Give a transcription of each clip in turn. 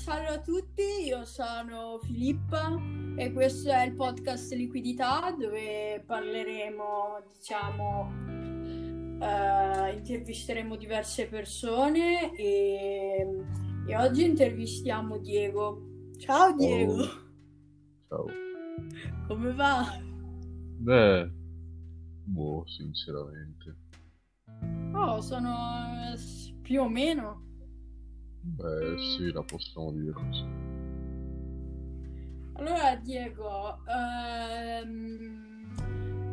salve a tutti, io sono Filippa e questo è il podcast Liquidità dove parleremo, diciamo, eh, intervisteremo diverse persone e, e oggi intervistiamo Diego. Ciao Diego! Oh, ciao. Come va? Beh, boh, sinceramente. Oh, sono più o meno. Beh, sì, la possiamo dire così. Allora, Diego, ehm,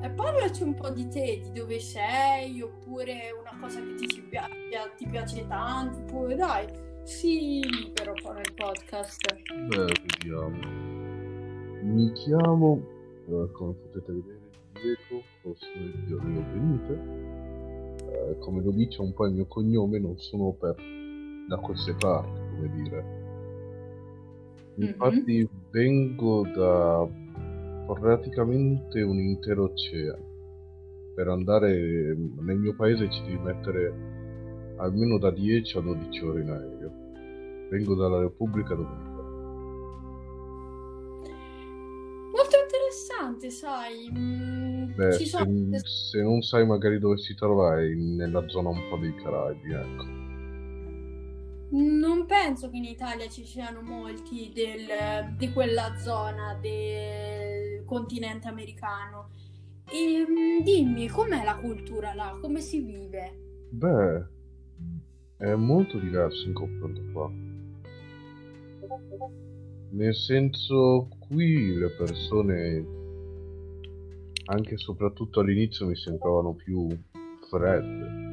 eh, parlaci un po' di te, di dove sei, oppure una cosa che ti, ci pia- ti piace tanto, oppure dai, sii libero qua nel podcast. Beh, vediamo. Mi chiamo, eh, come potete vedere, Diego, sono il Diego Benite. Eh, come lo dice un po' il mio cognome, non sono per da queste parti, come dire. Infatti Mhm. vengo da praticamente un intero oceano. Per andare nel mio paese ci devi mettere almeno da 10 a 12 ore in aereo. Vengo dalla Repubblica Dominicana. Molto interessante, sai. mm, Beh, se, sono... se non sai magari dove si trova è nella zona un po' dei Caraibi, ecco. Non penso che in Italia ci siano molti del- di quella zona del continente americano. E, mm, dimmi, com'è la cultura là? Come si vive? Beh, è molto diverso in confronto qua. Nel senso, qui le persone, anche e soprattutto all'inizio, mi sembravano più fredde.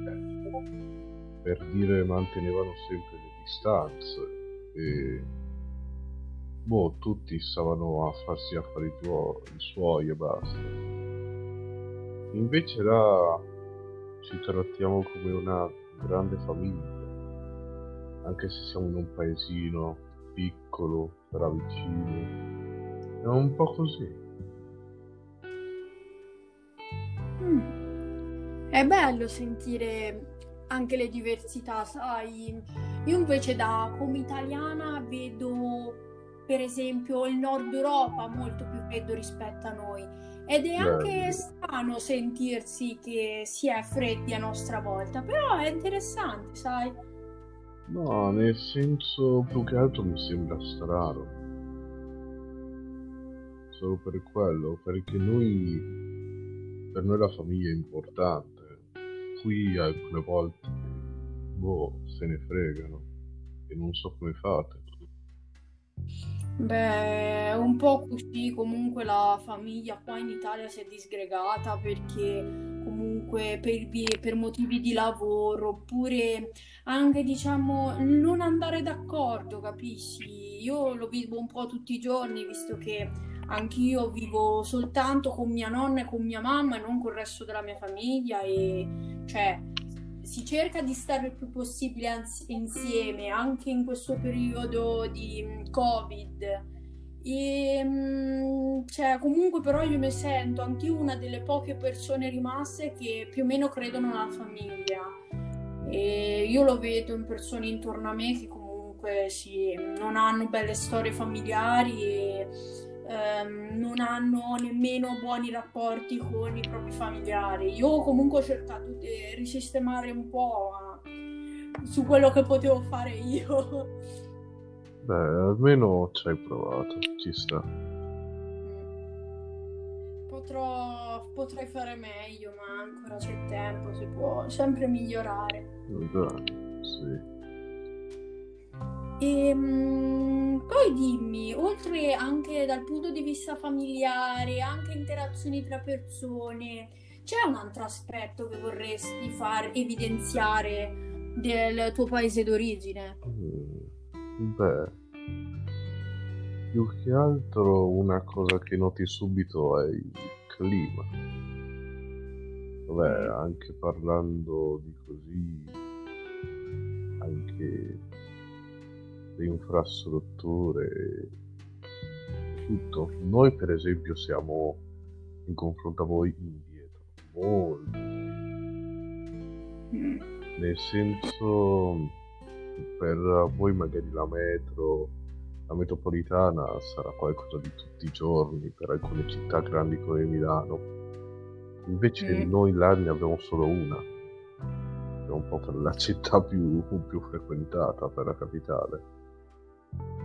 Per dire, mantenevano sempre distanze e boh, tutti stavano a farsi affari tuoi, suoi e basta. Invece là ci trattiamo come una grande famiglia, anche se siamo in un paesino piccolo, tra vicini. È un po' così. Mm. È bello sentire anche le diversità, sai? Io invece da come italiana vedo per esempio il nord Europa molto più freddo rispetto a noi ed è anche strano sentirsi che si è freddi a nostra volta, però è interessante, sai? No, nel senso, più che altro mi sembra strano. Solo per quello, perché noi, per noi la famiglia è importante. Qui alcune volte, boh, se ne fregano. E non so come fate. Beh, un po' così, comunque la famiglia qua in Italia si è disgregata perché comunque per, per motivi di lavoro oppure anche diciamo non andare d'accordo, capisci? Io lo vivo un po' tutti i giorni visto che anch'io vivo soltanto con mia nonna e con mia mamma e non con il resto della mia famiglia e cioè si cerca di stare il più possibile ans- insieme anche in questo periodo di mm, Covid. E, mm, cioè, comunque, però, io mi sento anche una delle poche persone rimaste che più o meno credono nella famiglia. E io lo vedo in persone intorno a me che comunque sì, non hanno belle storie familiari e ehm, non hanno nemmeno buoni rapporti con i propri familiari. Io comunque ho cercato di risistemare un po' su quello che potevo fare io. Beh, almeno ci hai provato, ci sta. Mm. Potrò, potrei fare meglio, ma ancora c'è tempo, si può sempre migliorare. Dai, sì. E mm, poi dimmi, oltre anche dal punto di vista familiare, anche interazioni tra persone, c'è un altro aspetto che vorresti far evidenziare del tuo paese d'origine? Mm, Beh, più che altro una cosa che noti subito è il clima. Vabbè, anche parlando di così, anche le infrastrutture, tutto. Noi per esempio siamo in confronto a voi indietro, molto. Mm. Nel senso, per voi magari la metro la metropolitana sarà qualcosa di tutti i giorni per alcune città grandi come Milano. Invece Mm. noi là ne abbiamo solo una. È un po' per la città più, più frequentata, per la capitale.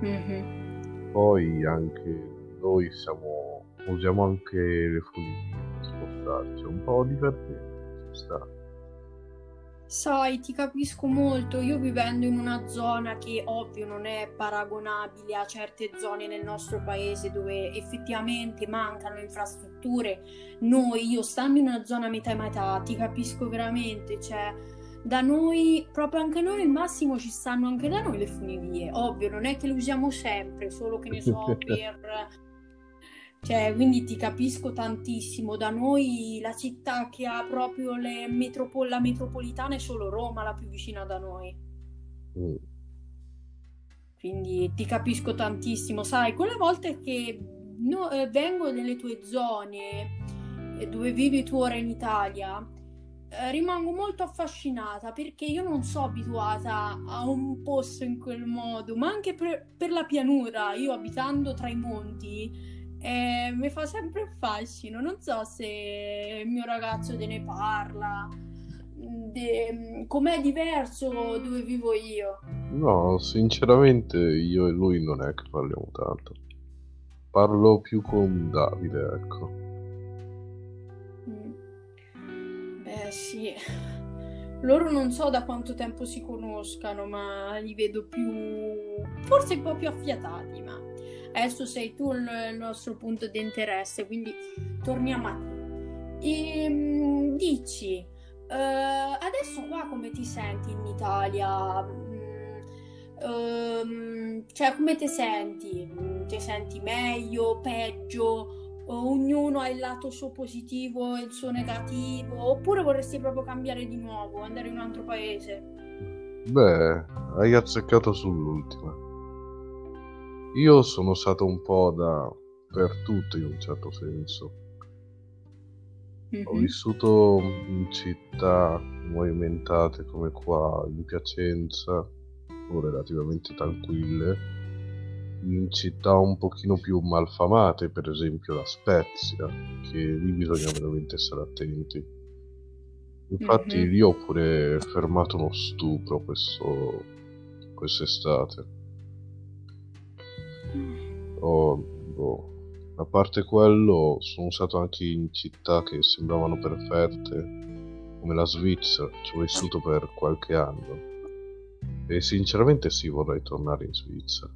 Mhm. Poi anche noi siamo, usiamo anche le funivie per spostarci. È un po' divertente, ci sta. Sai, ti capisco molto. Io vivendo in una zona che ovvio non è paragonabile a certe zone nel nostro paese dove effettivamente mancano infrastrutture, noi, io stando in una zona metà e metà, ti capisco veramente, cioè da noi, proprio anche noi al massimo ci stanno anche da noi le funivie. Ovvio, non è che le usiamo sempre, solo che ne so, per cioè, quindi ti capisco tantissimo. Da noi la città che ha proprio le metropo- la metropolitana è solo Roma, la più vicina da noi. Mm. Quindi ti capisco tantissimo. Sai, quelle volte che no- eh, vengo nelle tue zone eh, dove vivi tu ora in Italia, eh, rimango molto affascinata perché io non sono abituata a un posto in quel modo, ma anche per, per la pianura. Io abitando tra i monti. Eh, mi fa sempre fascino, non so se il mio ragazzo te ne parla, de- com'è diverso dove vivo io. No, sinceramente io e lui non è che parliamo tanto. Parlo più con Davide, ecco. Sì. Loro non so da quanto tempo si conoscano, ma li vedo più, forse un po' più affiatati, ma adesso sei tu il il nostro punto di interesse, quindi torniamo a te. E, dici, eh, adesso qua come ti senti in Italia? Ehm, cioè, come ti senti? Mm, Ti senti meglio, peggio? Ognuno ha il lato suo positivo e il suo negativo? Oppure vorresti proprio cambiare di nuovo, andare in un altro paese? Beh, hai azzeccato sull'ultima. Io sono stato un po' da per tutto in un certo senso. Ho Mhm. vissuto in città movimentate come qua in Piacenza, o relativamente tranquille, in città un pochino più malfamate, per esempio la Spezia, che lì bisogna veramente stare attenti. Infatti Mhm. lì ho pure fermato uno stupro questo, quest'estate. Ho, boh, a parte quello, sono stato anche in città che sembravano perfette, come la Svizzera, ci ho vissuto per qualche anno. E sinceramente sì, vorrei tornare in Svizzera.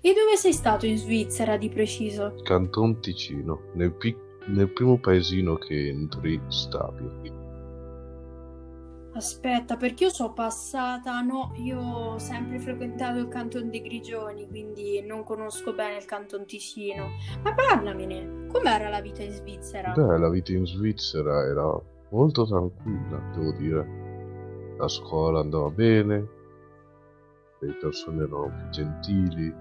E dove sei stato in Svizzera di preciso? Canton Ticino, nel, pic- nel primo paesino che entri Stabio. Aspetta, perché io sono passata, no, io ho sempre frequentato il Canton dei Grigioni, quindi non conosco bene il Canton Ticino. Ma parlamene, com'era la vita in Svizzera? Beh, la vita in Svizzera era molto tranquilla, devo dire. La scuola andava bene, le persone erano più gentili,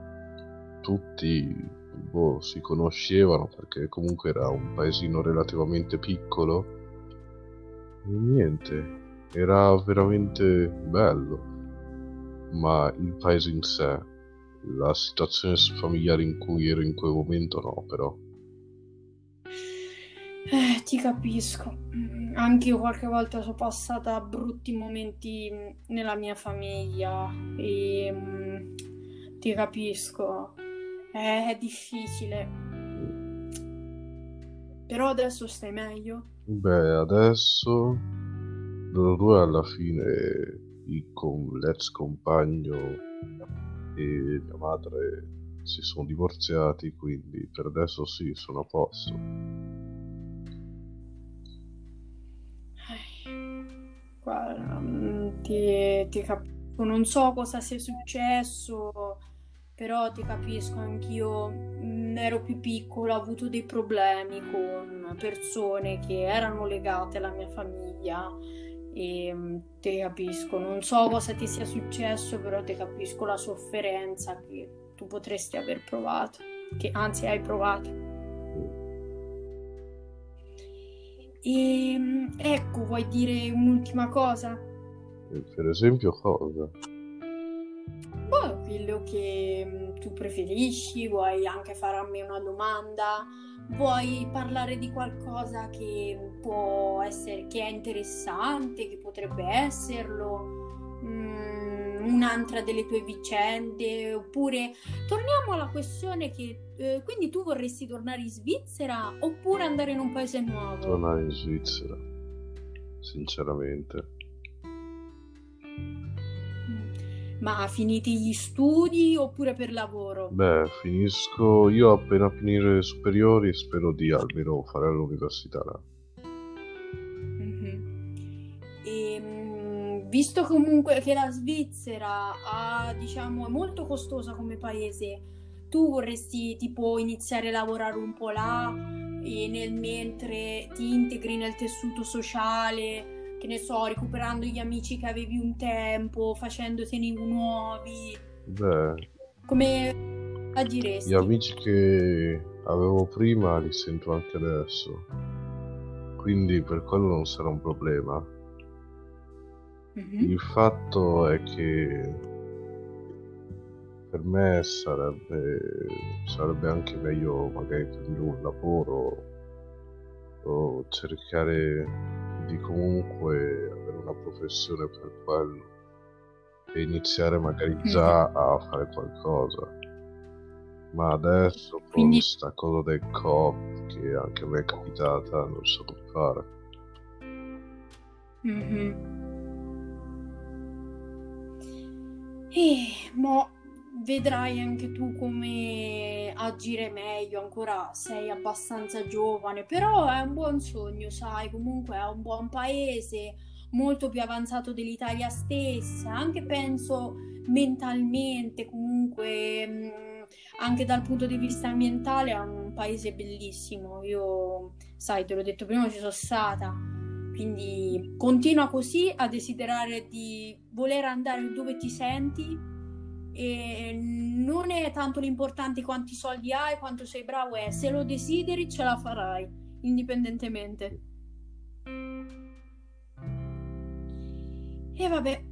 tutti boh, si conoscevano perché comunque era un paesino relativamente piccolo. E niente, era veramente bello. Ma il paese in sé, la situazione familiare in cui ero in quel momento no, però. Eh, ti capisco. Mm, Anche io qualche volta sono passata brutti momenti mm, nella mia famiglia e mm, ti capisco. È, è difficile. Però adesso stai meglio. Beh, adesso loro due alla fine, con l'ex compagno e mia madre si sono divorziati, quindi per adesso sì, sono a posto. Guarda, mm, ti, ti capisco. Non so cosa sia successo, però ti capisco, anch'io mm, ero più piccola, ho avuto dei problemi con persone che erano legate alla mia famiglia e mm, ti capisco. Non so cosa ti sia successo, però ti capisco la sofferenza che tu potresti aver provato, che anzi hai provato. E mm, ecco, vuoi dire un'ultima cosa? E per esempio cosa? Boh, quello che mm, tu preferisci? Vuoi anche fare a me una domanda? Vuoi parlare di qualcosa che può essere, che è interessante, che potrebbe esserlo? Mm, un'altra delle tue vicende? Oppure torniamo alla questione che eh, quindi tu vorresti tornare in Svizzera oppure andare in un paese nuovo? Tornare in Svizzera, sinceramente. Ma finiti gli studi oppure per lavoro? Beh, finisco io appena finire le superiori spero di almeno fare l'università visto comunque che la Svizzera ha, diciamo, è molto costosa come paese, tu vorresti tipo iniziare a lavorare un po' là e nel mentre ti integri nel tessuto sociale che ne so, recuperando gli amici che avevi un tempo, facendotene nuovi. Beh, come agiresti? Gli amici che avevo prima li sento anche adesso, quindi per quello non sarà un problema. Mm-hmm. Il fatto è che per me sarebbe, sarebbe anche meglio magari prendere un lavoro o cercare di comunque avere una professione per quello e iniziare magari mm. già a fare qualcosa. Ma adesso con Quindi... questa cosa del COP che anche a me è capitata, non so come fare. Mm-hmm. Eh, mo vedrai anche tu come agire meglio, ancora sei abbastanza giovane, però è un buon sogno, sai, comunque è un buon paese, molto più avanzato dell'Italia stessa, anche penso mentalmente, comunque mm, anche dal punto di vista ambientale è un paese bellissimo. Io, sai, te l'ho detto prima, ci sono stata. Quindi continua così a desiderare di voler andare dove ti senti e non è tanto l'importante quanti soldi hai, quanto sei bravo, è se lo desideri ce la farai, indipendentemente. E vabbè,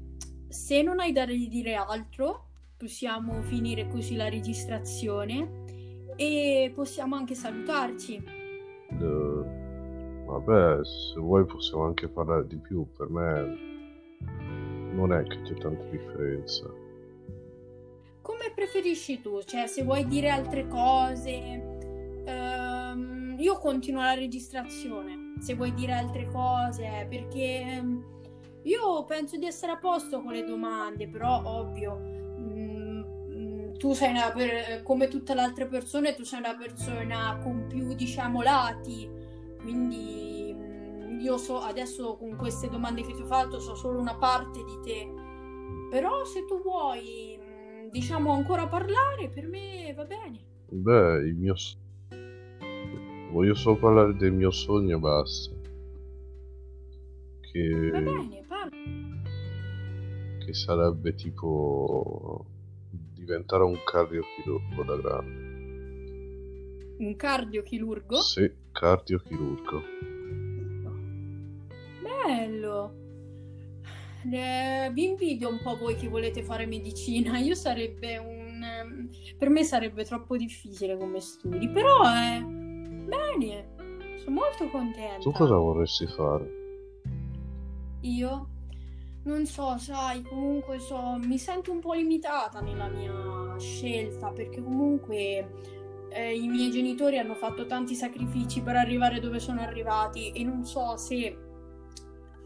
se non hai da dire altro, possiamo finire così la registrazione e possiamo anche salutarci. Uh, vabbè, se vuoi possiamo anche parlare di più, per me non è che c'è tanta differenza. Come preferisci tu, cioè se vuoi dire altre cose, ehm, io continuo la registrazione, se vuoi dire altre cose, perché ehm, io penso di essere a posto con le domande, però ovvio, mh, mm, tu sei una, per, come tutte le altre persone, tu sei una persona con più, diciamo, lati, quindi mm, io so adesso con queste domande che ti ho fatto so solo una parte di te, però se tu vuoi diciamo ancora parlare, per me va bene. Beh, il mio. Voglio solo parlare del mio sogno e basta. Che... Va bene, parla. Che sarebbe tipo diventare un cardiochirurgo da grande. Un cardiochirurgo? Sì, cardiochirurgo. Bello. Eh, vi invidio un po' voi che volete fare medicina. Io sarebbe un. Ehm, per me sarebbe troppo difficile come studi, però è. Bene, sono molto contenta. Tu cosa vorresti fare? Io? Non so, sai, comunque so, mi sento un po' limitata nella mia scelta perché comunque eh, i miei genitori hanno fatto tanti sacrifici per arrivare dove sono arrivati e non so se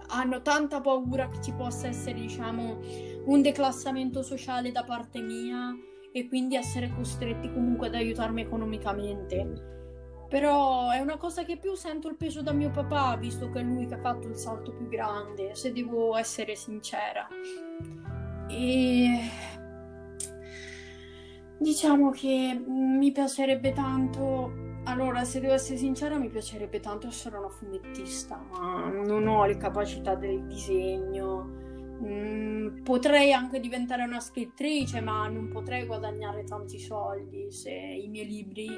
hanno tanta paura che ci possa essere, diciamo, un declassamento sociale da parte mia e quindi essere costretti comunque ad aiutarmi economicamente. Però è una cosa che più sento il peso da mio papà, visto che è lui che ha fatto il salto più grande, se devo essere sincera. E diciamo che mi piacerebbe tanto allora, se devo essere sincera, mi piacerebbe tanto essere una fumettista, ma non ho le capacità del disegno. Mm, potrei anche diventare una scrittrice, ma non potrei guadagnare tanti soldi se i miei libri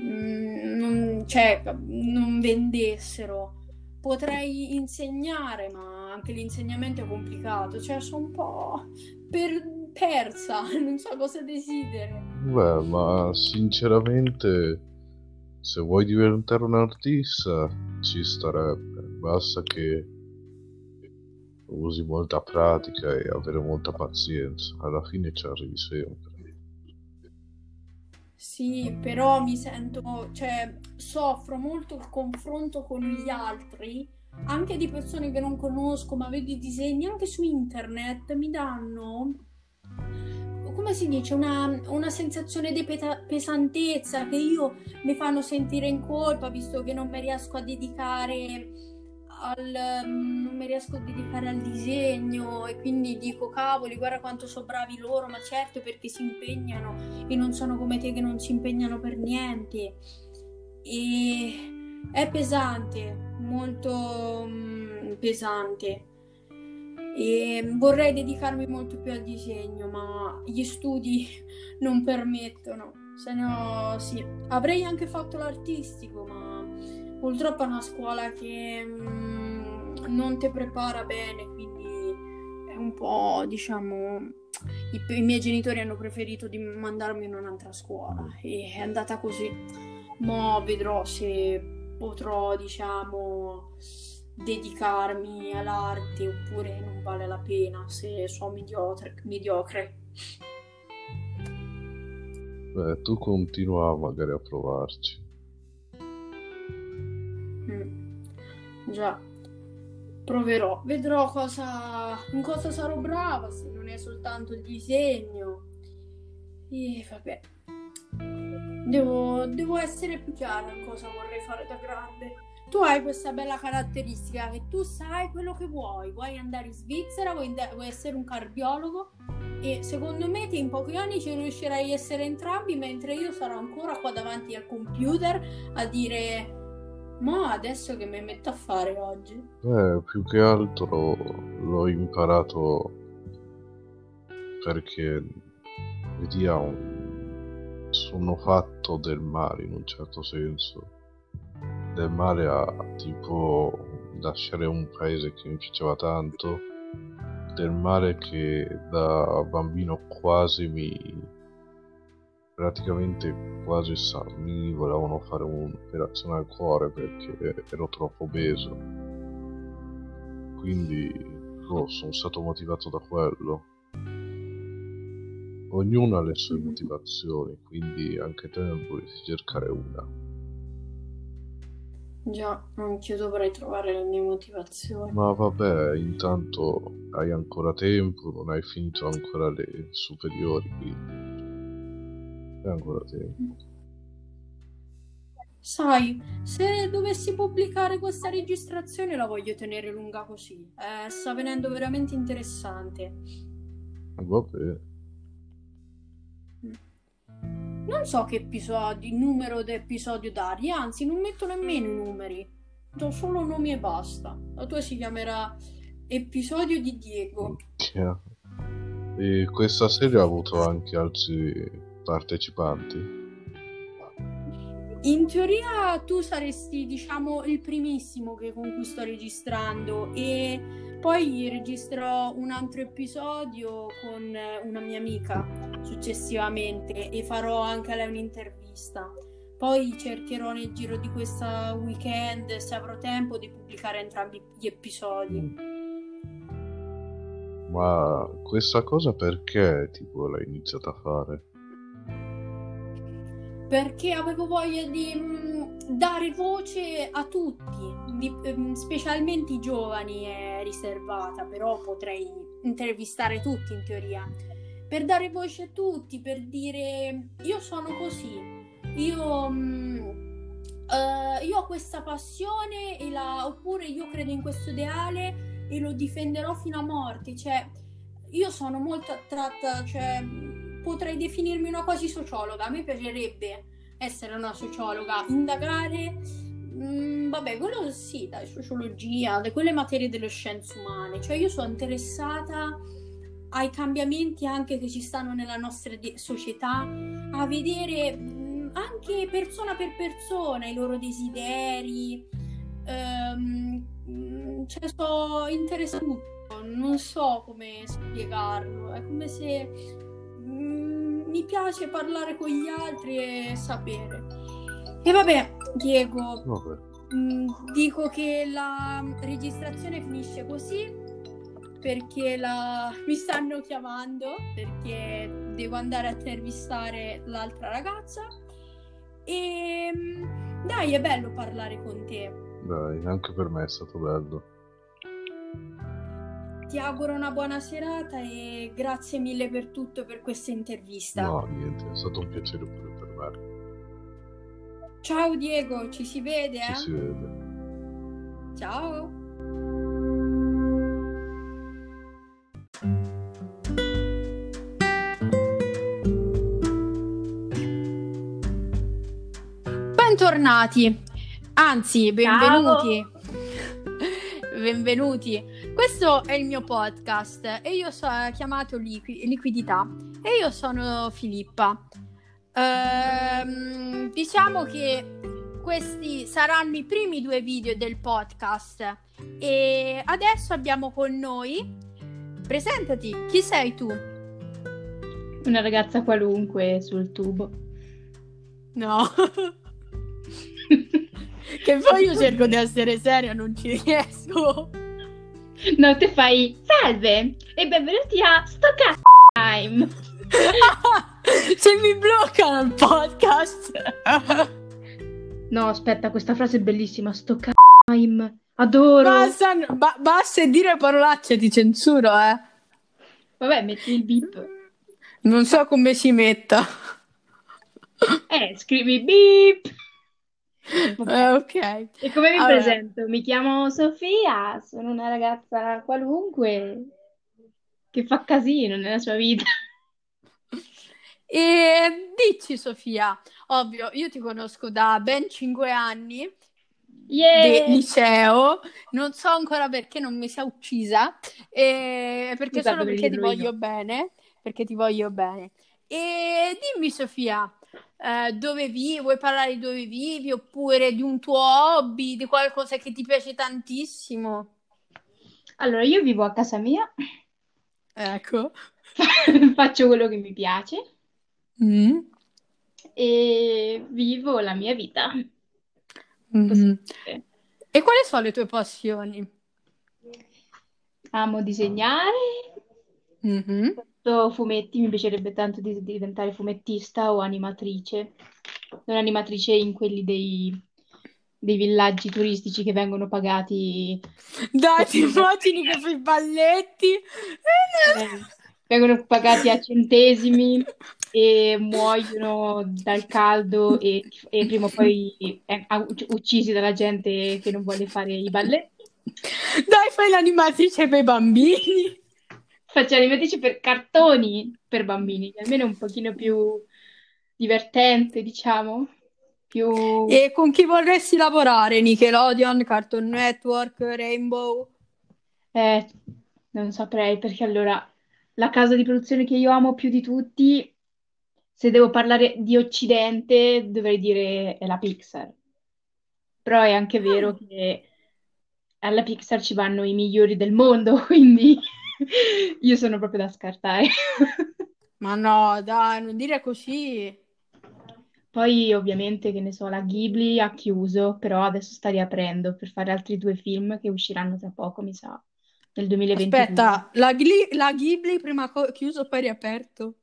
mm, non, cioè, non vendessero. Potrei insegnare, ma anche l'insegnamento è complicato, cioè sono un po' per persa, non so cosa desidero. Beh, ma sinceramente, se vuoi diventare un artista, ci starebbe. Basta che usi molta pratica e avere molta pazienza. Alla fine ci arrivi sempre. Sì, però mi sento, cioè, soffro molto il confronto con gli altri, anche di persone che non conosco, ma vedo i disegni anche su internet, mi danno, come si dice, una, una sensazione di peta- pesantezza che io mi fanno sentire in colpa, visto che non mi riesco a dedicare al, non mi riesco a dedicare al disegno. E quindi dico cavoli guarda quanto sono bravi loro. Ma certo perché si impegnano e non sono come te che non si impegnano per niente. E è pesante molto mm, pesante e vorrei dedicarmi molto più al disegno ma gli studi non permettono se no sì avrei anche fatto l'artistico ma purtroppo è una scuola che mm, non ti prepara bene, quindi è un po', diciamo, i, i, miei genitori hanno preferito di mandarmi in un'altra scuola e è andata così. Ma vedrò se potrò, diciamo, dedicarmi all'arte oppure non vale la pena se sono mediocre. mediocre. Beh, tu continua magari a provarci. Già, proverò, vedrò cosa, in cosa sarò brava, se non è soltanto il disegno. E vabbè, devo, devo essere più chiara in cosa vorrei fare da grande. Tu hai questa bella caratteristica che tu sai quello che vuoi, vuoi andare in Svizzera, vuoi, vuoi essere un cardiologo e secondo me te in pochi anni ci riuscirai a essere entrambi mentre io sarò ancora qua davanti al computer a dire ma adesso che mi metto a fare oggi? Eh, più che altro l'ho imparato perché vediamo, sono fatto del male in un certo senso. Del male a tipo lasciare un paese che mi piaceva tanto, del male che da bambino quasi mi praticamente quasi sa, mi volevano fare un'operazione al cuore perché ero troppo obeso. Quindi oh, sono stato motivato da quello. Ognuno ha le sue motivazioni, quindi anche te ne dovresti cercare una. Già, anch'io dovrei trovare le mie motivazioni. Ma vabbè, intanto hai ancora tempo, non hai finito ancora le superiori, quindi è ancora tempo. Sai, se dovessi pubblicare questa registrazione la voglio tenere lunga così. Eh, sta venendo veramente interessante. Va bene. Non so che episodi, numero di episodio dargli, anzi non metto nemmeno i numeri. Do solo nomi e basta. La tua si chiamerà Episodio di Diego. Chiaro. E questa serie ha avuto anche altri partecipanti? In teoria tu saresti, diciamo, il primissimo che con cui sto registrando e poi registrerò un altro episodio con una mia amica successivamente e farò anche a lei un'intervista. Poi cercherò nel giro di questa weekend, se avrò tempo, di pubblicare entrambi gli episodi. Ma questa cosa perché tipo l'hai iniziata a fare? perché avevo voglia di mm, dare voce a tutti, di, mh, mm, specialmente i giovani è riservata, però potrei intervistare tutti in teoria, per dare voce a tutti, per dire io sono così, io, mh, uh, io ho questa passione la, oppure io credo in questo ideale e lo difenderò fino a morte, cioè io sono molto attratta, cioè potrei definirmi una quasi sociologa. A me piacerebbe essere una sociologa, indagare, mm, vabbè, quello sì, dai, sociologia, da quelle materie delle scienze umane. Cioè io sono interessata ai cambiamenti anche che ci stanno nella nostra de- società, a vedere mh, mm, anche persona per persona i loro desideri. Um, cioè, sono interessato non so come spiegarlo. È come se mm, mi piace parlare con gli altri e sapere. E vabbè, Diego, Vabbè. mm, dico che la registrazione finisce così perché la- mi stanno chiamando perché devo andare a intervistare l'altra ragazza. E mm, dai, è bello parlare con te. Dai, anche per me è stato bello. Ti auguro una buona serata e grazie mille per tutto per questa intervista. No, niente, è stato un piacere per me. Ciao Diego, ci si vede, Ci eh? si vede. Ciao. Bentornati, anzi, benvenuti. Benvenuti. Questo è il mio podcast e io sono chiamato Liqui- Liquidità e io sono Filippa. Ehm, diciamo che questi saranno i primi due video del podcast e adesso abbiamo con noi presentati chi sei tu Una ragazza qualunque sul tubo. no che poi io cerco di essere seria non ci riesco No, te fai salve e benvenuti a Sto time. se mi bloccano il podcast No, aspetta, questa frase è bellissima. Sto time. Adoro. basta, ba- basta dire parolacce ti censuro eh Vabbè, metti il beep. non so come si metta Eh, scrivi beep. Eh, ok E come mi Allora. presento? Mi chiamo Sofia, sono una ragazza qualunque che fa casino nella sua vita. E dici Sofia, ovvio, io ti conosco da ben 5 anni Yeah! di liceo, non so ancora perché non mi sia uccisa, e perché Scusa, solo perché ti io. voglio bene, perché ti voglio bene. E dimmi Sofia, eh, dove vivi? Vuoi parlare di dove vivi oppure di un tuo hobby, di qualcosa che ti piace tantissimo? Allora, io vivo a casa mia, Ecco. faccio quello che mi piace Mm. e vivo la mia vita. Mhm. Possibile. E quali sono le tue passioni? Amo disegnare, Mhm. faccio fumetti, mi piacerebbe tanto di di diventare fumettista o animatrice. Non animatrice in quelli dei, dei villaggi turistici che vengono pagati, Dai, ti immagini che fai i balletti? eh, vengono pagati a centesimi e muoiono dal caldo e, e prima o poi eh, uccisi dalla gente che non vuole fare i balletti. Dai, fai l'animatrice per i bambini. Faccio animatrice per cartoni per bambini, almeno un pochino più divertente, diciamo, più... E con chi vorresti lavorare? Nickelodeon, Cartoon Network, Rainbow? Eh, non saprei perché allora la casa di produzione che io amo più di tutti, se devo parlare di Occidente, dovrei dire è la Pixar. Però è anche vero che alla Pixar ci vanno i migliori del mondo, quindi io sono proprio da scartare. Ma no, dai, non dire così. Poi ovviamente, che ne so, la Ghibli ha chiuso, però adesso sta riaprendo per fare altri due film che usciranno tra poco, mi sa, nel 2022. Aspetta, la, Gli- la Ghibli prima co- chiuso poi riaperto.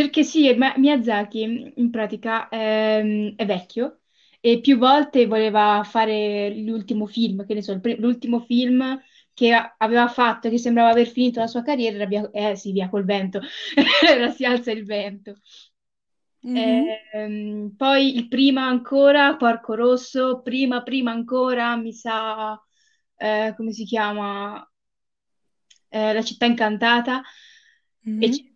Perché sì, ma- Miyazaki in pratica ehm, è vecchio e più volte voleva fare l'ultimo film, che ne so, il l'ultimo film che a- aveva fatto, che sembrava aver finito la sua carriera, era via, eh sì, via col vento, era Si alza il vento. Mhm. Ehm, poi il prima ancora, Porco Rosso, prima, prima ancora, mi sa, eh, come si chiama? Eh, La città incantata, Mhm. eccetera.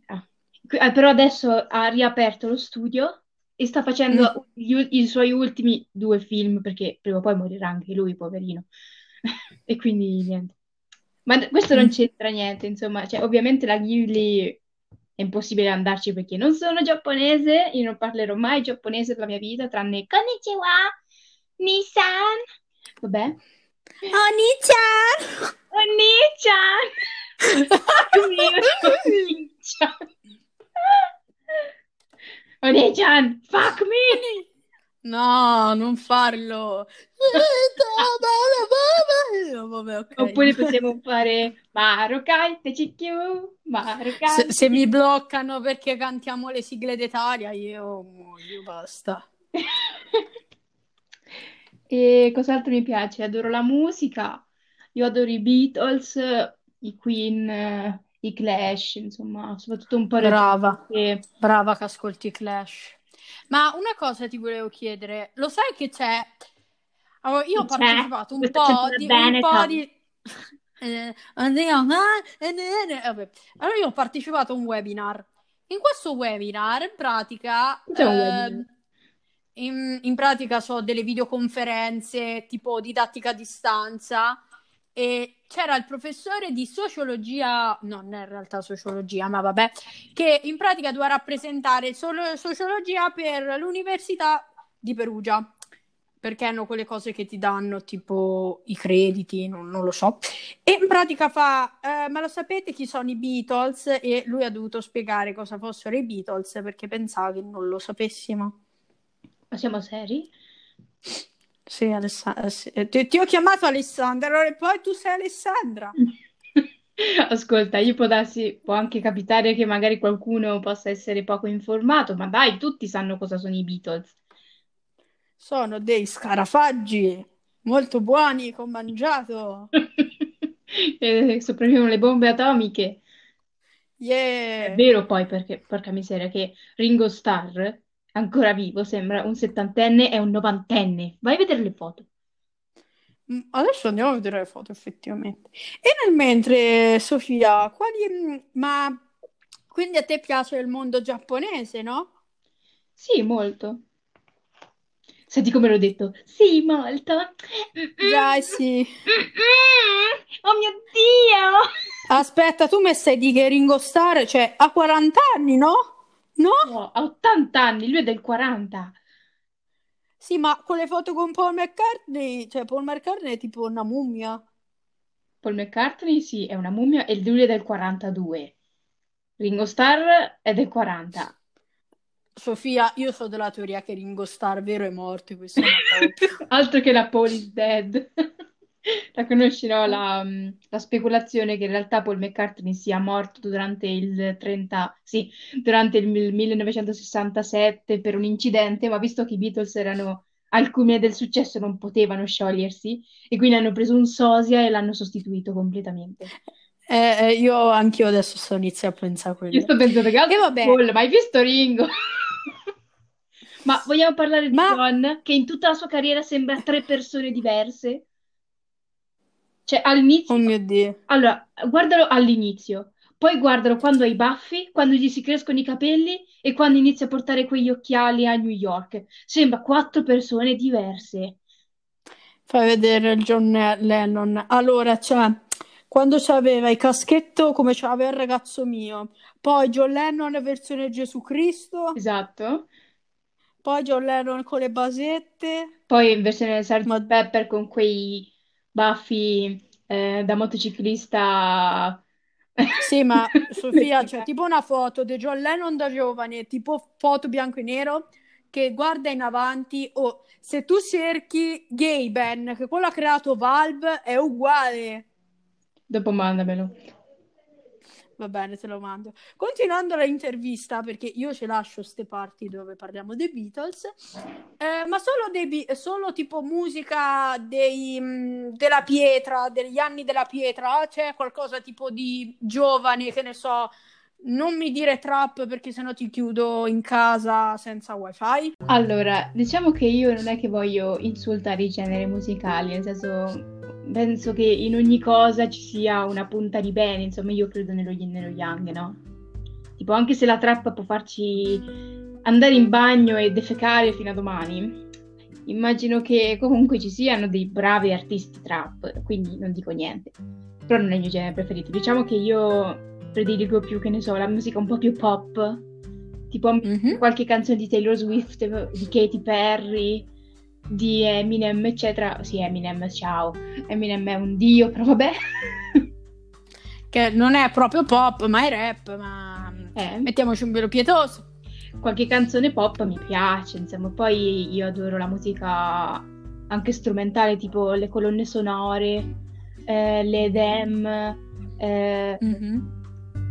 Eh, Però adesso ha riaperto lo studio e sta Mm. facendo gli ul- i suoi ultimi due film, perché prima o poi morirà anche lui, poverino. E quindi niente. Ma questo non Mm. c'entra niente, insomma, cioè, ovviamente la Ghibli è impossibile andarci perché non sono giapponese, io non parlerò mai giapponese per la mia vita, tranne Konnichiwa, Nissan, vabbè, Oni-chan! Oni-chan. Oni-chan, fuck me! No, non farlo. Vabbè, ok. Oppure possiamo fare Marokai, Techikyu, Marokai. Se, se mi bloccano perché cantiamo le sigle d'Italia, io muoio, basta. E cos'altro mi piace? Adoro la musica, io adoro i Beatles, i Queen, i Clash, insomma, soprattutto un po' Brava, che... brava che ascolti Clash. Ma una cosa ti volevo chiedere, lo sai che c'è? Allora, io ho C'è? partecipato un po' di, un po' di... Eh, eh, eh, eh. Allora io ho partecipato a un webinar. In questo webinar, in pratica, Cos'è un ehm, webinar? in, in pratica so delle videoconferenze tipo didattica a distanza e c'era il professore di sociologia, no, non in realtà sociologia, ma vabbè, che in pratica doveva rappresentare solo sociologia per l'Università di Perugia, perché hanno quelle cose che ti danno tipo i crediti, non, non lo so. E in pratica fa, eh, ma lo sapete chi sono i Beatles? E lui ha dovuto spiegare cosa fossero i Beatles perché pensava che non lo sapessimo. Ma siamo seri? Sì, Alessandra, sì. Eh, Ti, ti ho chiamato Alessandra e poi tu sei Alessandra. Ascolta, io può darsi, può anche capitare che magari qualcuno possa essere poco informato, ma dai, tutti sanno cosa sono i Beatles. Sono dei scarafaggi molto buoni che ho mangiato. E sopravvivono le bombe atomiche. È Yeah. vero poi perché, porca miseria, che Ringo Starr è ancora vivo, sembra un settantenne e un novantenne. Vai a vedere le foto. Mm, Adesso andiamo a vedere le foto effettivamente. E nel mentre, Sofia, quali... mm, Ma quindi a te piace il mondo giapponese, no? Sì, molto. Senti come l'ho detto? Sì, molto. Mm-mm. Dai, sì. Mm-mm. Oh mio Dio! Aspetta, tu mi stai di che Ringo Starr, cioè, ha 40 anni, no? No? No, ha 80 anni, lui è del 40. Sì, ma con le foto con Paul McCartney, cioè Paul McCartney è tipo una mummia. Paul McCartney, sì, è una mummia e lui è del 42. Ringo Starr è del 40. Sofia, io so della teoria che Ringo Starr vero è morto, questa è. Altro che la Paul is dead. La conosci, no? La, mm, la speculazione che in realtà Paul McCartney sia morto durante il 30, sì, durante il mil- 1967 per un incidente, ma visto che i Beatles erano al culmine del successo non potevano sciogliersi e quindi hanno preso un sosia e l'hanno sostituito completamente. Eh, eh, io anch'io adesso sto iniziando a pensare a Io quello. sto pensando che E vabbè, Paul, ma hai visto Ringo? Ma vogliamo parlare di ma John, che in tutta la sua carriera sembra tre persone diverse? Cioè, all'inizio, oh mio Dio. allora, guardalo all'inizio, poi guardalo quando ha i baffi, quando gli si crescono i capelli e quando inizia a portare quegli occhiali a New York. Sembra quattro persone diverse. Fai vedere il John Lennon. Allora, cioè, quando c'aveva il caschetto come c'aveva il ragazzo mio, poi John Lennon versione Gesù Cristo, Esatto. poi John Lennon con le basette. Poi in versione Sgt. Ma Pepper con quei baffi eh, da motociclista. sì, ma Sofia, c'è tipo una foto di John Lennon da giovane, tipo foto bianco e nero, che guarda in avanti. Oh, se tu cerchi Gaben, che quello ha creato Valve, è uguale. Dopo mandamelo. Va bene, te lo mando. Continuando l'intervista, perché io ci lascio ste parti dove parliamo dei Beatles, eh, ma solo, dei solo tipo musica dei, mh, della pietra, degli anni della pietra, c'è qualcosa tipo di giovane, che ne so, non mi dire trap perché sennò ti chiudo in casa senza wifi. Allora, diciamo che io non è che voglio insultare i generi musicali, nel senso, penso che in ogni cosa ci sia una punta di bene, insomma, io credo nello yin e nello yang, no? Tipo, anche se la trap può farci andare in bagno e defecare fino a domani, immagino che comunque ci siano dei bravi artisti trap, quindi non dico niente. Però non è il mio genere preferito. Diciamo che io prediligo più, che ne so, la musica un po' più pop, tipo Mhm. qualche canzone di Taylor Swift, di Katy Perry, di Eminem, eccetera. Sì, Eminem, ciao. Eminem è un dio, però vabbè. che non è proprio pop, ma è rap, ma Eh. mettiamoci un velo pietoso. Qualche canzone pop mi piace, insomma, poi io adoro la musica anche strumentale, tipo le colonne sonore, eh, le EDM, eh, Mhm.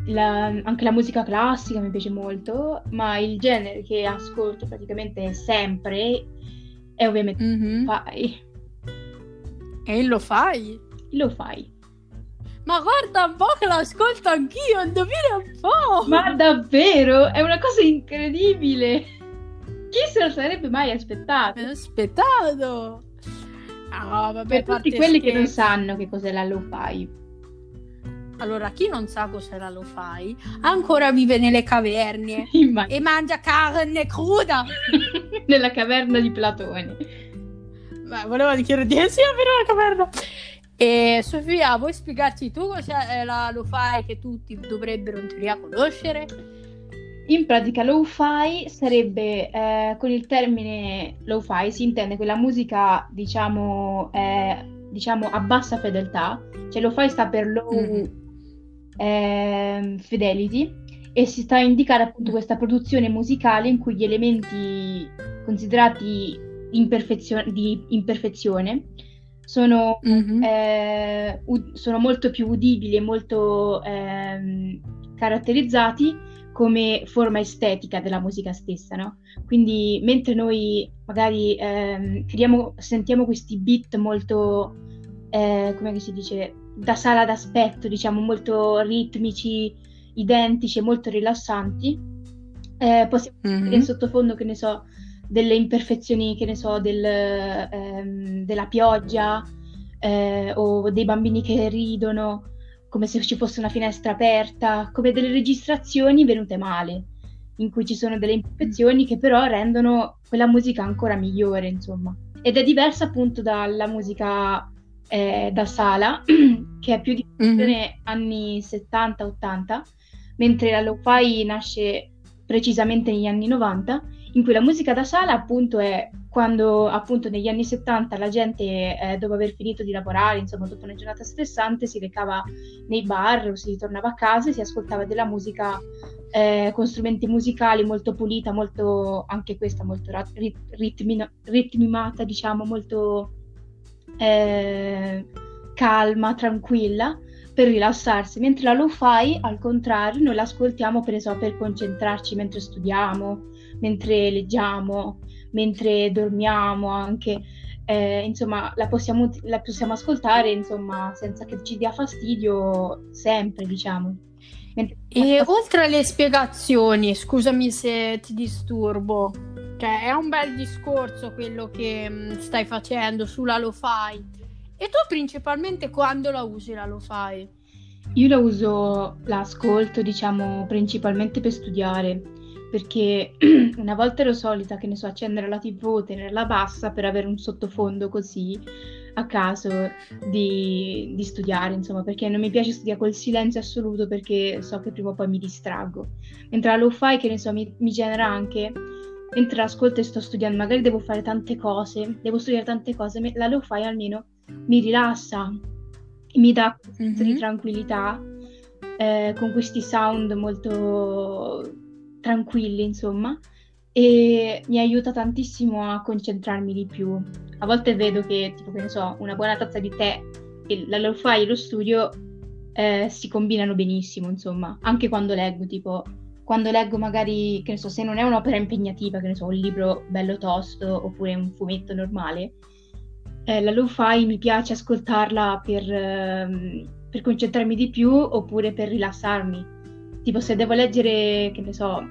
La- anche la musica classica mi piace molto, ma il genere che ascolto praticamente sempre è ovviamente Mhm. fai. E lo fai? Lo fai. Ma guarda un po' che l'ascolto anch'io, indovina un po'. Ma davvero? È una cosa incredibile! Chi se lo sarebbe mai aspettato? Aspettato. Ah, vabbè, Per tutti quelli che non sanno che cos'è la lo-fi. Allora, chi non sa cos'era lo fai, ancora vive nelle caverne e mangia carne cruda. Nella caverna di Platone. Beh, volevo dire di sì, vero la caverna. E Sofia, vuoi spiegarci tu cos'è la lo fai che tutti dovrebbero in teoria conoscere? In pratica lo-fi sarebbe, eh, con il termine lo-fi si intende quella musica, diciamo, eh, diciamo a bassa fedeltà, cioè lo-fi sta per low Mhm. Ehm, fidelity e si sta a indicare appunto questa produzione musicale in cui gli elementi considerati imperfezio- di imperfezione sono Mhm. eh, ud- sono molto più udibili e molto ehm, caratterizzati come forma estetica della musica stessa, no? Quindi mentre noi magari ehm, creiamo- sentiamo questi beat molto, eh, come si dice, da sala d'aspetto, diciamo, molto ritmici, identici e molto rilassanti, eh, possiamo Mhm. vedere in sottofondo, che ne so, delle imperfezioni, che ne so, del, ehm, della pioggia eh, o dei bambini che ridono, come se ci fosse una finestra aperta, come delle registrazioni venute male, in cui ci sono delle imperfezioni che però rendono quella musica ancora migliore, insomma. Ed è diversa appunto dalla musica eh, da sala, che è più di Mhm. anni 70-80, mentre la lo-fi nasce precisamente negli anni 90, in cui la musica da sala appunto è quando appunto negli anni 70 la gente eh, dopo aver finito di lavorare, insomma dopo una giornata stressante, si recava nei bar o si ritornava a casa e si ascoltava della musica eh, con strumenti musicali molto pulita, molto anche questa molto rit- ritmina- ritmimata, diciamo, molto eh, calma, tranquilla per rilassarsi, mentre la lo-fi al contrario noi l'ascoltiamo per esempio per concentrarci mentre studiamo, mentre leggiamo, mentre dormiamo anche, eh, insomma la possiamo, la possiamo ascoltare insomma senza che ci dia fastidio sempre diciamo. Mentre- E oltre alle spiegazioni, scusami se ti disturbo, cioè è un bel discorso quello che mh, stai facendo sulla lo-fi. E tu principalmente quando la usi la lo-fi? Io la uso, la ascolto, diciamo, principalmente per studiare, perché una volta ero solita, che ne so, accendere la TV, tenerla bassa per avere un sottofondo così a caso di, di studiare, insomma, perché non mi piace studiare col silenzio assoluto perché so che prima o poi mi distraggo. Mentre la lo-fi, che ne so, mi, mi genera anche, mentre l'ascolto e sto studiando, magari devo fare tante cose, devo studiare tante cose, la lo-fi almeno mi rilassa, mi dà un senso di Mhm. tranquillità eh, con questi sound molto tranquilli, insomma, e mi aiuta tantissimo a concentrarmi di più. A volte vedo che, tipo, che ne so, una buona tazza di tè e la lo-fi e lo studio eh, si combinano benissimo, insomma, anche quando leggo, tipo, quando leggo magari, che ne so, se non è un'opera impegnativa, che ne so, un libro bello tosto oppure un fumetto normale, eh, la lo-fi mi piace ascoltarla per, ehm, per concentrarmi di più oppure per rilassarmi. Tipo se devo leggere, che ne so,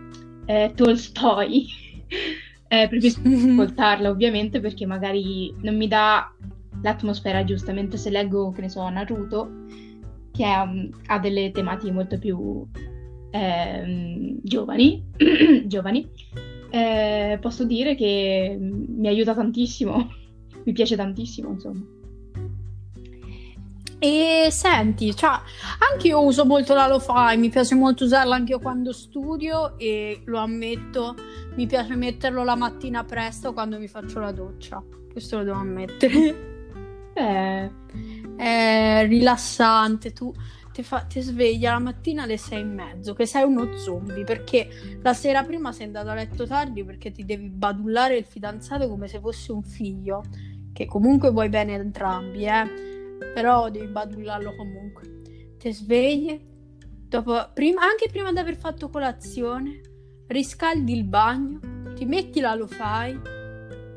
eh, Tolstoi, eh, preferisco ascoltarla ovviamente perché magari non mi dà l'atmosfera giusta, mentre se leggo, che ne so, Naruto, che ha, ha delle tematiche molto più ehm, giovani, giovani eh, posso dire che mi aiuta tantissimo, mi piace tantissimo, insomma. E senti, cioè, anche io uso molto la lo-fi, mi piace molto usarla anche io quando studio e lo ammetto, mi piace metterlo la mattina presto quando mi faccio la doccia. Questo lo devo ammettere. Eh, È rilassante, tu ti, fa, ti sveglia la mattina alle sei e mezzo che sei uno zombie perché la sera prima sei andato a letto tardi perché ti devi badullare il fidanzato come se fosse un figlio, che comunque vuoi bene entrambi, eh? però devi badullarlo comunque. Ti svegli, dopo, prima, anche prima di aver fatto colazione, riscaldi il bagno, ti metti la lo fai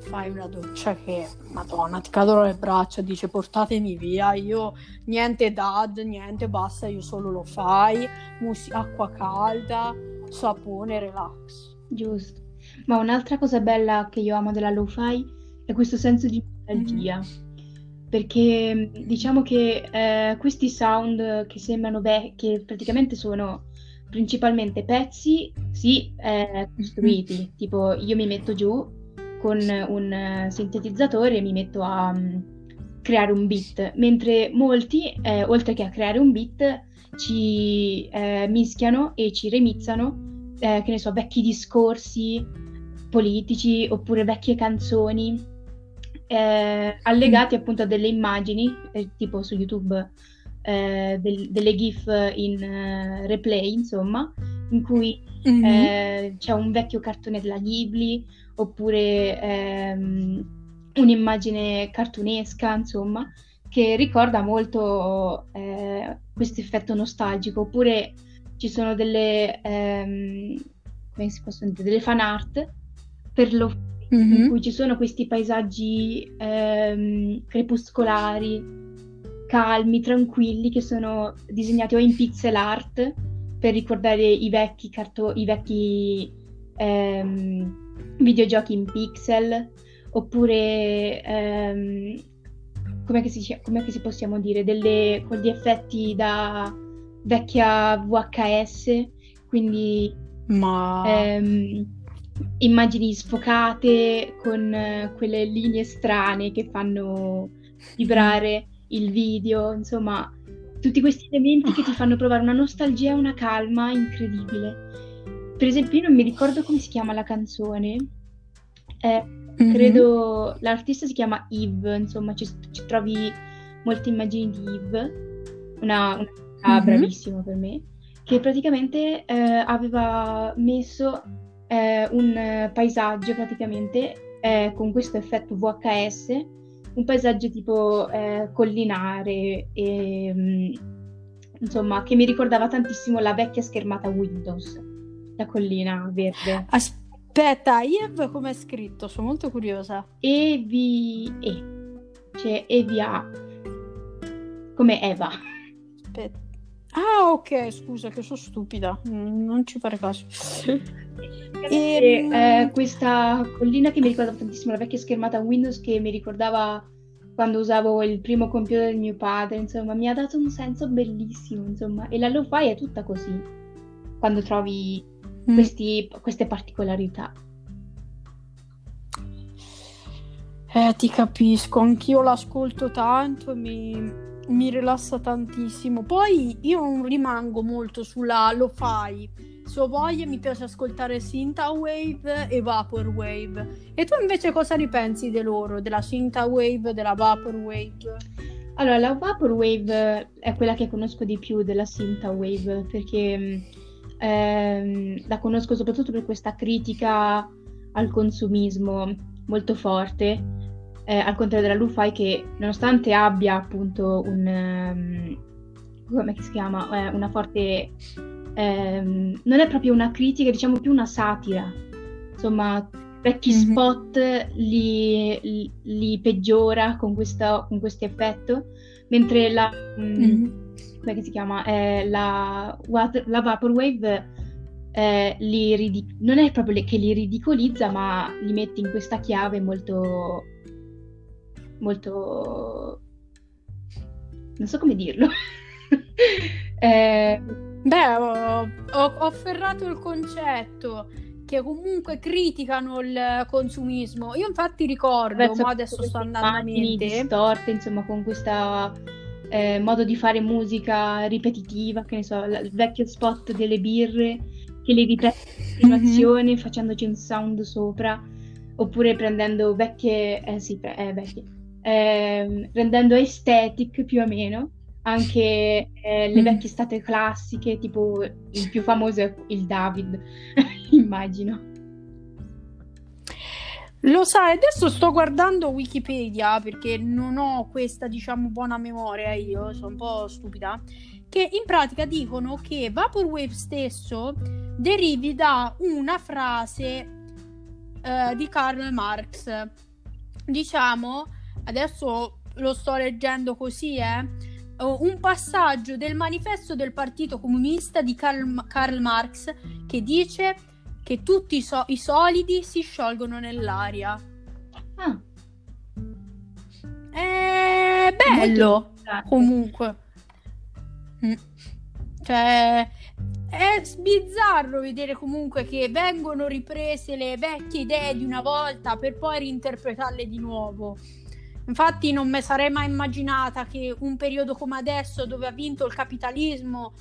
fai una doccia che, madonna, ti cadono le braccia, dice portatemi via, io niente dad, niente, basta, io solo lo fai, mus- acqua calda, sapone, relax. Giusto. Ma un'altra cosa bella che io amo della lo-fi è questo senso di nostalgia. Mm. Perché diciamo che eh, questi sound che sembrano vecchi, che praticamente sono principalmente pezzi, sì, eh, costruiti. Mm. Tipo, io mi metto giù con un eh, sintetizzatore mi metto a um, creare un beat, mentre molti, eh, oltre che a creare un beat, ci eh, mischiano e ci remizzano, eh, che ne so, vecchi discorsi politici oppure vecchie canzoni eh, allegati mm. appunto a delle immagini, eh, tipo su YouTube. Del, delle GIF in replay, insomma, in cui mm-hmm. c'è un vecchio cartone della Ghibli oppure ehm, un'immagine cartunesca, insomma, che ricorda molto eh, questo effetto nostalgico, oppure ci sono delle, ehm, come si possono dire, delle fan art per lo mm-hmm. in cui ci sono questi paesaggi ehm, crepuscolari, calmi, tranquilli, che sono disegnati o in pixel art per ricordare i vecchi, carto- i vecchi ehm, videogiochi in pixel, oppure ehm, come si, si possiamo dire, delle, quegli effetti da vecchia VHS, quindi Ma... ehm, immagini sfocate con eh, quelle linee strane che fanno vibrare il video, insomma, tutti questi elementi che ti fanno provare una nostalgia e una calma incredibile. Per esempio, io non mi ricordo come si chiama la canzone. Eh, mm-hmm. Credo l'artista si chiama Eve, insomma, ci, ci trovi molte immagini di Eve, una, una mm-hmm. bravissima per me, che praticamente eh, aveva messo eh, un paesaggio praticamente eh, con questo effetto VHS, un paesaggio tipo eh, collinare e mm, insomma che mi ricordava tantissimo la vecchia schermata Windows la collina verde. Aspetta, Iev come è scritto? Sono molto curiosa. E-V-E. Cioè Evia. Come Eva. Aspetta. Ah, ok, scusa che sono stupida. Non ci fare caso. e, eh, questa collina che mi ricordava tantissimo la vecchia schermata Windows che mi ricordava quando usavo il primo computer del mio padre, insomma, mi ha dato un senso bellissimo, insomma, e la lo-fi è tutta così. Quando trovi Mm. questi, queste particolarità. Eh, ti capisco, anch'io l'ascolto tanto e mi, mi rilassa tantissimo. Poi io non rimango molto sulla lo fai. Se ho voglia mi piace ascoltare Synthwave e Vaporwave. E tu invece cosa ne pensi di loro, della Synthwave e della Vaporwave? Allora, la Vaporwave è quella che conosco di più della Synthwave perché mm, ehm, la conosco soprattutto per questa critica al consumismo molto forte, eh, al contrario della Lufai che nonostante abbia appunto un... Um, come si chiama? Eh, una forte... Ehm, non è proprio una critica, diciamo più una satira. Insomma, vecchi mm-hmm. spot li, li, li, peggiora con, questa, con questo effetto, mentre la... Mm-hmm come si chiama? Eh, la, la Vaporwave eh, li ridic- non è proprio che li ridicolizza, ma li mette in questa chiave molto. molto. non so come dirlo. eh, Beh, ho, ho, ho afferrato il concetto che comunque criticano il consumismo. Io infatti ricordo, ma adesso sto andando a mente. distorte, insomma, con questa eh, modo di fare musica ripetitiva, che ne so, il vecchio spot delle birre che le ripete in continuazione mm-hmm. facendoci un sound sopra, oppure prendendo vecchie, eh sì, eh, vecchie, eh, rendendo aesthetic più o meno anche eh, le mm. vecchie statue classiche, tipo il più famoso è il David, immagino. Lo sai, adesso sto guardando Wikipedia perché non ho questa, diciamo, buona memoria io, sono un po' stupida, che in pratica dicono che Vaporwave stesso derivi da una frase uh, di Karl Marx. Diciamo, adesso lo sto leggendo così, eh un passaggio del manifesto del Partito Comunista di Karl, Karl Marx che dice che tutti i, so- i, solidi si sciolgono nell'aria. Ah. È bello comunque. Mm. Cioè, è sbizzarro vedere comunque che vengono riprese le vecchie idee di una volta per poi reinterpretarle di nuovo. Infatti non mi sarei mai immaginata che un periodo come adesso dove ha vinto il capitalismo,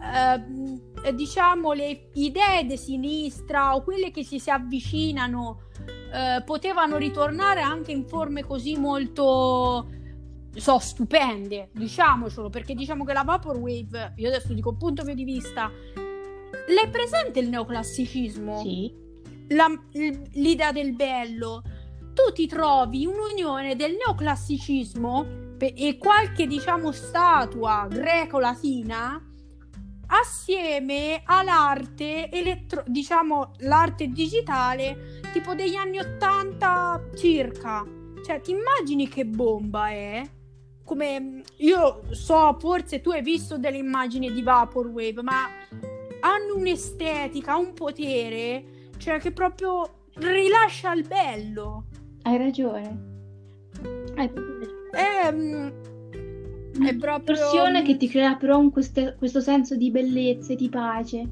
eh, diciamo le idee di sinistra o quelle che si, si avvicinano eh, potevano ritornare anche in forme così molto so, stupende, diciamocelo, perché diciamo che la Vaporwave, io adesso dico punto di vista, l'è presente il neoclassicismo? Sì. La, l'idea del bello tu ti trovi un'unione del neoclassicismo e qualche diciamo statua greco-latina assieme all'arte elettro- diciamo l'arte digitale tipo degli anni 80 circa cioè ti immagini che bomba è come io so forse tu hai visto delle immagini di Vaporwave ma hanno un'estetica un potere cioè che proprio rilascia il bello hai ragione. Hai ragione. È, mm, proprio... Una che ti crea però un queste, questo senso di bellezza e di pace.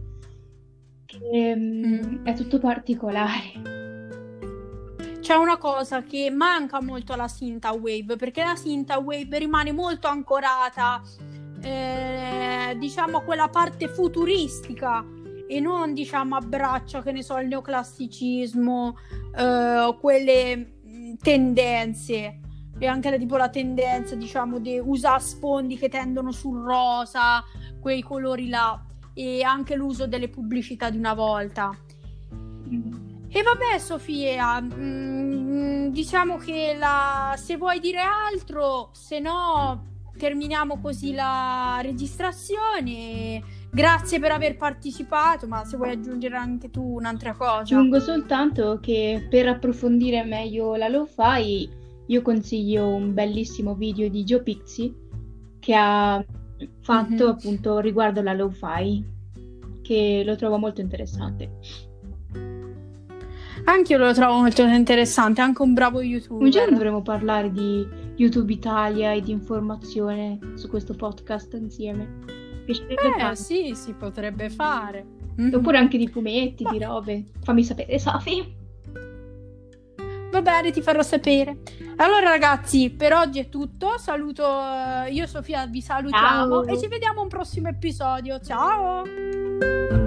Che mm. mm. è tutto particolare. C'è una cosa che manca molto alla Wave, perché la Wave rimane molto ancorata, eh, diciamo, a quella parte futuristica e non, diciamo, abbraccia, che ne so, il neoclassicismo, eh, quelle tendenze e anche la, tipo la tendenza diciamo di usare sfondi che tendono sul rosa quei colori là e anche l'uso delle pubblicità di una volta e vabbè Sofia mh, diciamo che la, se vuoi dire altro se no terminiamo così la registrazione Grazie per aver partecipato, ma se vuoi aggiungere anche tu un'altra cosa. Aggiungo soltanto che per approfondire meglio la lo-fi, io consiglio un bellissimo video di Joe Pixie che ha fatto mm-hmm. appunto riguardo la lo-fi, che lo trovo molto interessante. Anche io lo trovo molto interessante, anche un bravo youtuber. Un giorno dovremo parlare di YouTube Italia e di informazione su questo podcast insieme piacerebbe eh, sì, si potrebbe fare. Mm-hmm. Oppure anche di fumetti, di robe. Fammi sapere, Sofi. Va bene, ti farò sapere. Allora, ragazzi, per oggi è tutto. Saluto eh, io, Sofia, vi salutiamo Ciao. e ci vediamo a un prossimo episodio. Ciao!